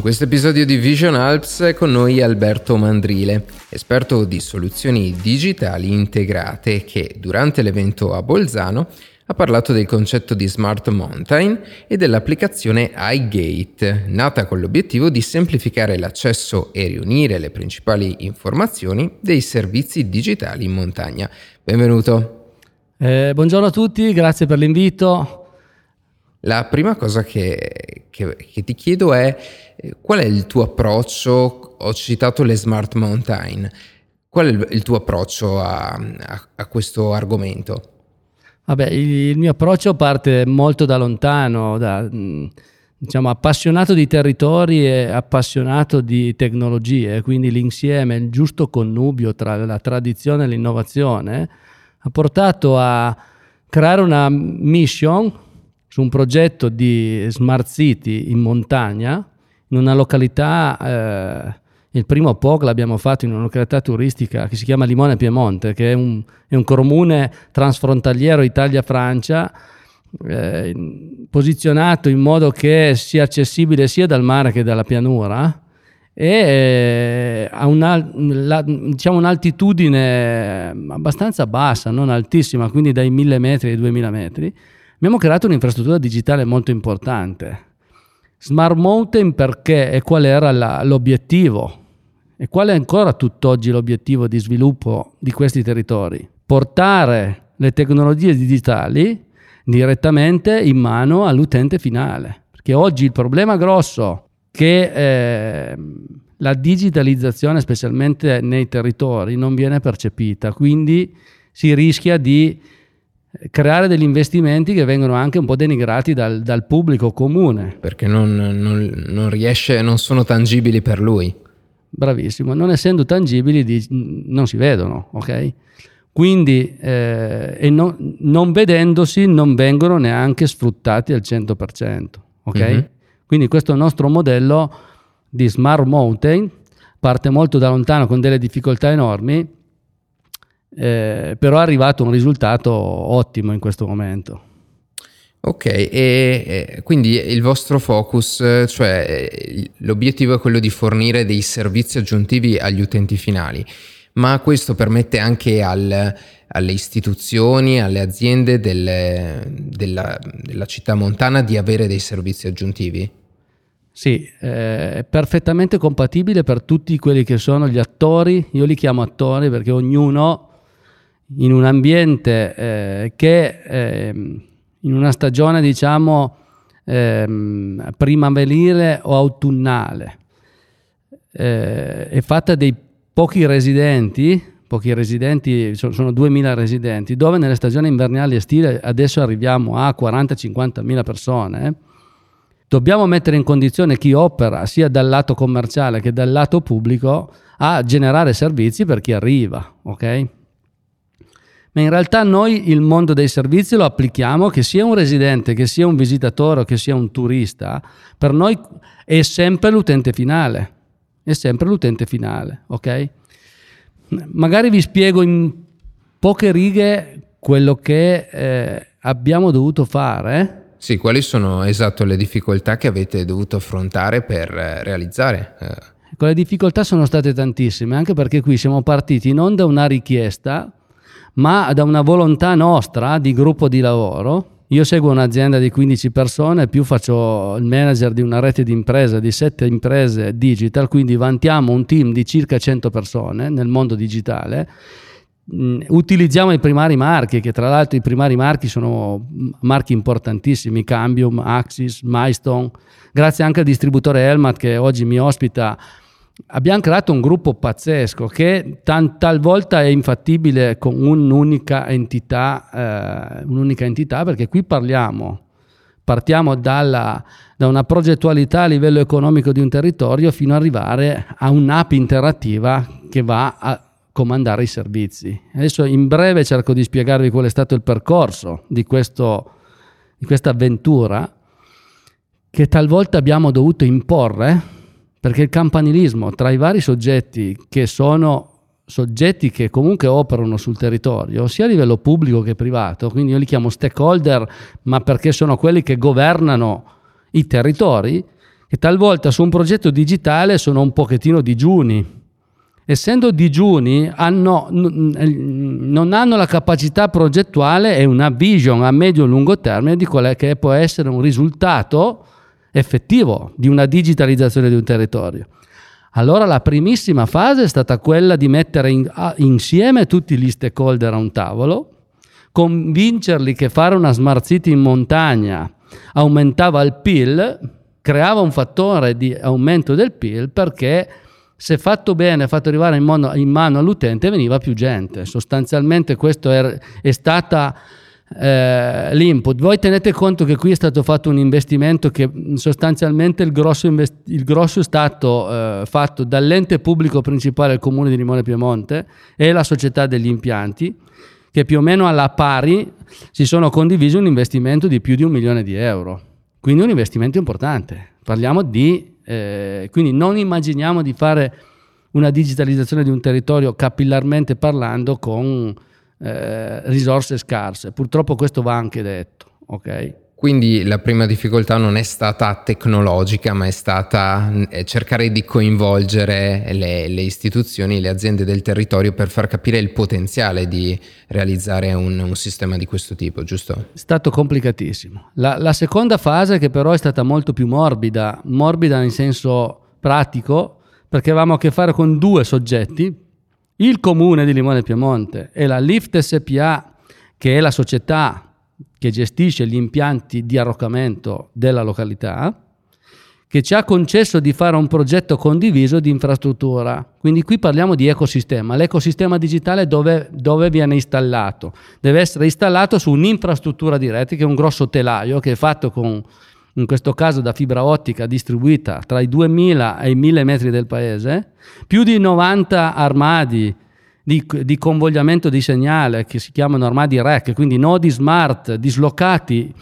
In questo episodio di Vision Alps è con noi Alberto Mandrile, esperto di soluzioni digitali integrate che durante l'evento a Bolzano ha parlato del concetto di Smart Mountain e dell'applicazione iGate, nata con l'obiettivo di semplificare l'accesso e riunire le principali informazioni dei servizi digitali in montagna. Benvenuto. Eh, buongiorno a tutti, grazie per l'invito. La prima cosa che, che, che, ti chiedo è qual è il tuo approccio? Ho citato le smart mountain. Qual è il, il tuo approccio a, a, a, questo argomento? Vabbè, il, il, mio approccio parte molto da lontano, da, mm, diciamo, appassionato di territori e appassionato di tecnologie, quindi l'insieme, il giusto connubio tra la tradizione e l'innovazione ha portato a creare una mission su un progetto di Smart City in montagna, in una località, eh, il primo POC l'abbiamo fatto in una località turistica che si chiama Limone Piemonte, che è un, è un comune transfrontaliero Italia-Francia, eh, posizionato in modo che sia accessibile sia dal mare che dalla pianura e eh, ha una, diciamo un'altitudine abbastanza bassa, non altissima, quindi dai 1000 metri ai 2000 metri Abbiamo creato un'infrastruttura digitale molto importante. Smart Mountain perché e qual era la, l'obiettivo? E qual è ancora tutt'oggi l'obiettivo di sviluppo di questi territori? Portare le tecnologie digitali direttamente in mano all'utente finale. Perché oggi il problema grosso che eh, la digitalizzazione, specialmente nei territori, non viene percepita, quindi si rischia di creare degli investimenti che vengono anche un po' denigrati dal, dal pubblico comune. Perché non, non, non, riesce, non sono tangibili per lui. Bravissimo, non essendo tangibili di, non si vedono, ok? Quindi, eh, e no, non vedendosi, non vengono neanche sfruttati al 100%, ok? Mm-hmm. Quindi questo nostro modello di Smart Mountain parte molto da lontano con delle difficoltà enormi, eh, però è arrivato un risultato ottimo in questo momento. Ok, e, e, quindi il vostro focus, cioè l'obiettivo è quello di fornire dei servizi aggiuntivi agli utenti finali, ma questo permette anche al, alle istituzioni, alle aziende delle, della, della città montana di avere dei servizi aggiuntivi? Sì, eh, è perfettamente compatibile per tutti quelli che sono gli attori, io li chiamo attori perché ognuno in un ambiente eh, che eh, in una stagione diciamo eh, primaverile o autunnale eh, è fatta dei pochi residenti, pochi residenti, sono, sono 2000 residenti, dove nelle stagioni invernali e estive adesso arriviamo a 40-50 mila persone. Dobbiamo mettere in condizione chi opera sia dal lato commerciale che dal lato pubblico a generare servizi per chi arriva, ok? Ma in realtà noi il mondo dei servizi lo applichiamo che sia un residente, che sia un visitatore o che sia un turista, per noi è sempre l'utente finale, è sempre l'utente finale, ok? Magari vi spiego in poche righe quello che eh, abbiamo dovuto fare. Sì, quali sono esatto le difficoltà che avete dovuto affrontare per eh, realizzare? Eh. Ecco, le difficoltà sono state tantissime, anche perché qui siamo partiti non da una richiesta, ma da una volontà nostra di gruppo di lavoro. Io seguo un'azienda di 15 persone, più faccio il manager di una rete di imprese, di 7 imprese digital, quindi vantiamo un team di circa 100 persone nel mondo digitale. Mm, utilizziamo i primari marchi, che tra l'altro i primari marchi sono marchi importantissimi, Cambium, Axis, Milestone, grazie anche al distributore Elmat che oggi mi ospita abbiamo creato un gruppo pazzesco che tal, talvolta è infattibile con un'unica entità, eh, un'unica entità perché qui parliamo, partiamo dalla, da una progettualità a livello economico di un territorio fino ad arrivare a un'app interattiva che va a comandare i servizi. Adesso in breve cerco di spiegarvi qual è stato il percorso di, questo, di questa avventura che talvolta abbiamo dovuto imporre perché il campanilismo tra i vari soggetti che sono soggetti che comunque operano sul territorio, sia a livello pubblico che privato, quindi io li chiamo stakeholder, ma perché sono quelli che governano i territori, che talvolta su un progetto digitale sono un pochettino digiuni. Essendo digiuni, hanno, non hanno la capacità progettuale e una vision a medio-lungo termine di quello che può essere un risultato effettivo di una digitalizzazione di un territorio. Allora la primissima fase è stata quella di mettere in, a, insieme tutti gli stakeholder a un tavolo, convincerli che fare una smart city in montagna aumentava il PIL, creava un fattore di aumento del PIL perché se fatto bene, fatto arrivare in mano, in mano all'utente, veniva più gente. Sostanzialmente questo è, è stata eh, l'input. Voi tenete conto che qui è stato fatto un investimento che sostanzialmente il grosso, invest- il grosso è stato eh, fatto dall'ente pubblico principale del comune di Limone Piemonte e la società degli impianti che più o meno alla pari si sono condivisi un investimento di più di un milione di euro. Quindi un investimento importante. Parliamo di... Eh, quindi non immaginiamo di fare una digitalizzazione di un territorio capillarmente parlando con eh, risorse scarse. Purtroppo questo va anche detto. Okay? Quindi la prima difficoltà non è stata tecnologica, ma è stata eh, cercare di coinvolgere le, le, istituzioni, le aziende del territorio per far capire il potenziale di realizzare un, un sistema di questo tipo, giusto? È stato complicatissimo. La, la, seconda fase, che però è stata molto più morbida, morbida in senso pratico, perché avevamo a che fare con due soggetti, il comune di Limone Piemonte e la Lift SPA, che è la società che gestisce gli impianti di arroccamento della località, che ci ha concesso di fare un progetto condiviso di infrastruttura. Quindi qui parliamo di ecosistema. L'ecosistema digitale dove, dove, viene installato? Deve essere installato su un'infrastruttura di rete, che è un grosso telaio che è fatto con, in questo caso da fibra ottica distribuita tra i 2000 e i 1000 metri del paese, più di 90 armadi di, di, convogliamento di segnale che si chiamano armadi REC, quindi nodi smart dislocati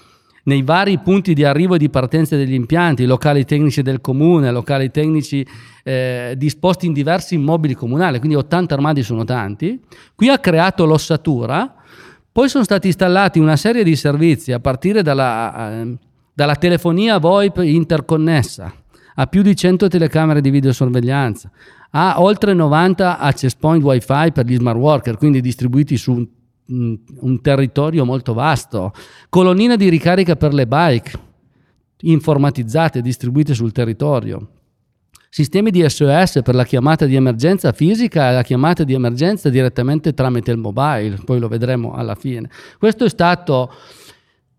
nei vari punti di arrivo e di partenza degli impianti, locali tecnici del comune, locali tecnici eh, disposti in diversi immobili comunali, quindi 80 armadi sono tanti. Qui ha creato l'ossatura, poi sono stati installati una serie di servizi a partire dalla, eh, dalla telefonia VoIP interconnessa a più di 100 telecamere di videosorveglianza, ha oltre 90 access point wifi per gli smart worker, quindi distribuiti su un, un territorio molto vasto, colonnine di ricarica per le bike informatizzate, distribuite sul territorio, sistemi di SOS per la chiamata di emergenza fisica e la chiamata di emergenza direttamente tramite il mobile, poi lo vedremo alla fine. Questo è stato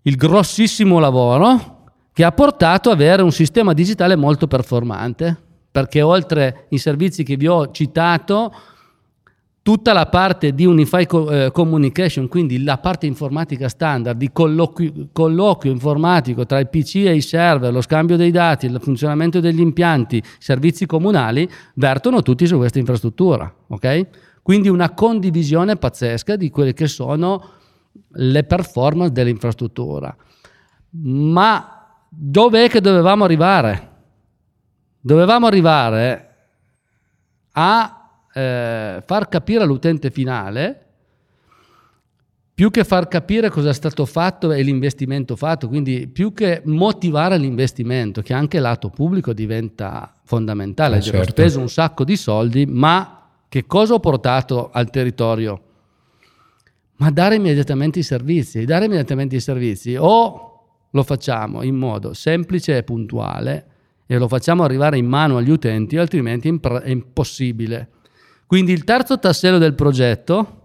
il grossissimo lavoro che ha portato ad avere un sistema digitale molto performante perché oltre ai servizi che vi ho citato, tutta la parte di Unified eh, Communication, quindi la parte informatica standard, di colloquio, colloquio, informatico tra il PC e i server, lo scambio dei dati, il funzionamento degli impianti, servizi comunali, vertono tutti su questa infrastruttura. Okay? Quindi una condivisione pazzesca di quelle che sono le performance dell'infrastruttura. Ma dov'è che dovevamo arrivare? dovevamo arrivare a eh, far capire all'utente finale più che far capire cosa è stato fatto e l'investimento fatto, quindi più che motivare l'investimento, che anche lato pubblico diventa fondamentale. Eh certo. Ho speso un sacco di soldi, ma che cosa ho portato al territorio? Ma dare immediatamente i servizi, dare immediatamente i servizi o lo facciamo in modo semplice e puntuale e lo facciamo arrivare in mano agli utenti, altrimenti è impossibile. Quindi il terzo tassello del progetto,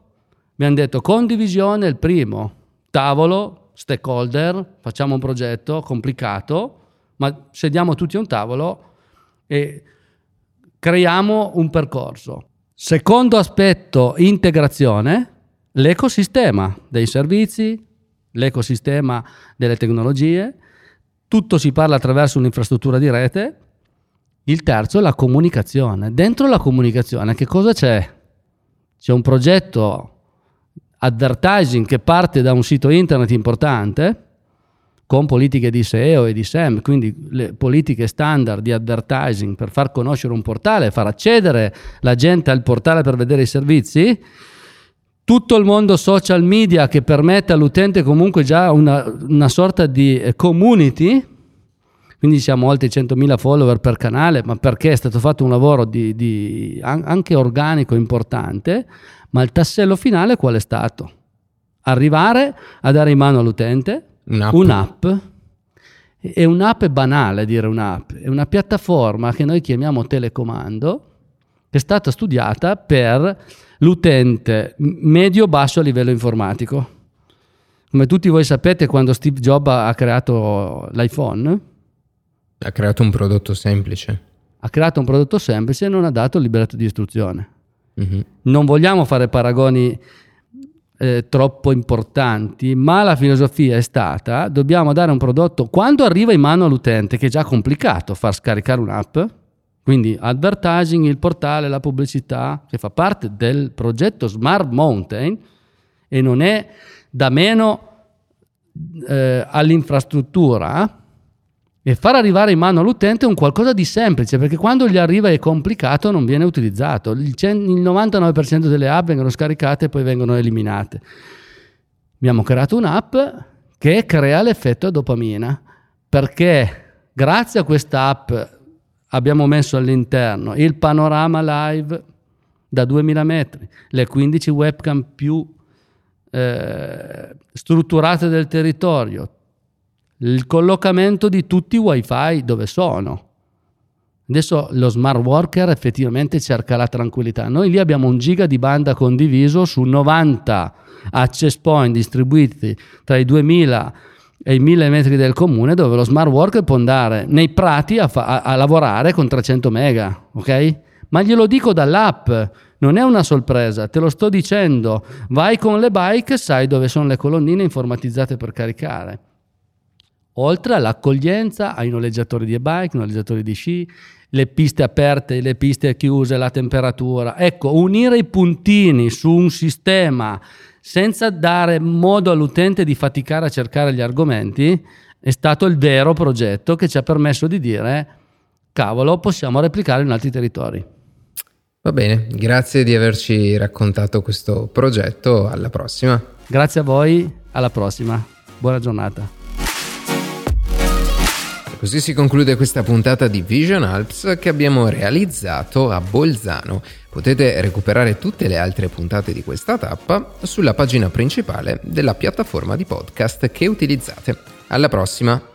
abbiamo detto condivisione, il primo, tavolo, stakeholder, facciamo un progetto complicato, ma sediamo tutti a un tavolo e creiamo un percorso. Secondo aspetto, integrazione, l'ecosistema dei servizi, l'ecosistema delle tecnologie, tutto si parla attraverso un'infrastruttura di rete. Il terzo è la comunicazione. Dentro la comunicazione che cosa c'è? C'è un progetto advertising che parte da un sito internet importante con politiche di SEO e di SEM, quindi le politiche standard di advertising per far conoscere un portale, far accedere la gente al portale per vedere i servizi tutto il mondo social media che permette all'utente comunque già una, una sorta di eh, community, quindi siamo oltre 100.000 follower per canale, ma perché è stato fatto un lavoro di, di, anche organico importante, ma il tassello finale qual è stato? Arrivare a dare in mano all'utente un'app, un'app. E un'app è banale dire un'app, è una piattaforma che noi chiamiamo telecomando, è stata studiata per l'utente medio-basso a livello informatico. Come tutti voi sapete, quando Steve Jobs ha creato l'iPhone, ha creato un prodotto semplice. Ha creato un prodotto semplice e non ha dato il libretto di istruzione. Mm-hmm. Non vogliamo fare paragoni eh, troppo importanti, ma la filosofia è stata dobbiamo dare un prodotto quando arriva in mano all'utente, che è già complicato far scaricare un'app, quindi advertising, il portale, la pubblicità, che fa parte del progetto Smart Mountain e non è da meno eh, all'infrastruttura, e far arrivare in mano all'utente un qualcosa di semplice, perché quando gli arriva è complicato non viene utilizzato. Il 99% delle app vengono scaricate e poi vengono eliminate. Abbiamo creato un'app che crea l'effetto dopamina, perché grazie a questa app abbiamo messo all'interno il panorama live da 2000 metri, le 15 webcam più eh, strutturate del territorio, il collocamento di tutti i wifi dove sono. Adesso lo smart worker effettivamente cerca la tranquillità. Noi lì abbiamo un giga di banda condiviso su 90 access point distribuiti tra i 2000 i 1000 metri del comune dove lo smart worker può andare nei prati a, fa- a lavorare con 300 mega, ok? Ma glielo dico dall'app, non è una sorpresa, te lo sto dicendo. Vai con le bike, sai dove sono le colonnine informatizzate per caricare oltre all'accoglienza ai noleggiatori di e-bike, noleggiatori di sci, le piste aperte, le piste chiuse, la temperatura. Ecco, unire i puntini su un sistema senza dare modo all'utente di faticare a cercare gli argomenti è stato il vero progetto che ci ha permesso di dire cavolo, possiamo replicare in altri territori. Va bene, grazie di averci raccontato questo progetto, alla prossima. Grazie a voi, alla prossima. Buona giornata. Così si conclude questa puntata di Vision Alps che abbiamo realizzato a Bolzano. Potete recuperare tutte le altre puntate di questa tappa sulla pagina principale della piattaforma di podcast che utilizzate. Alla prossima!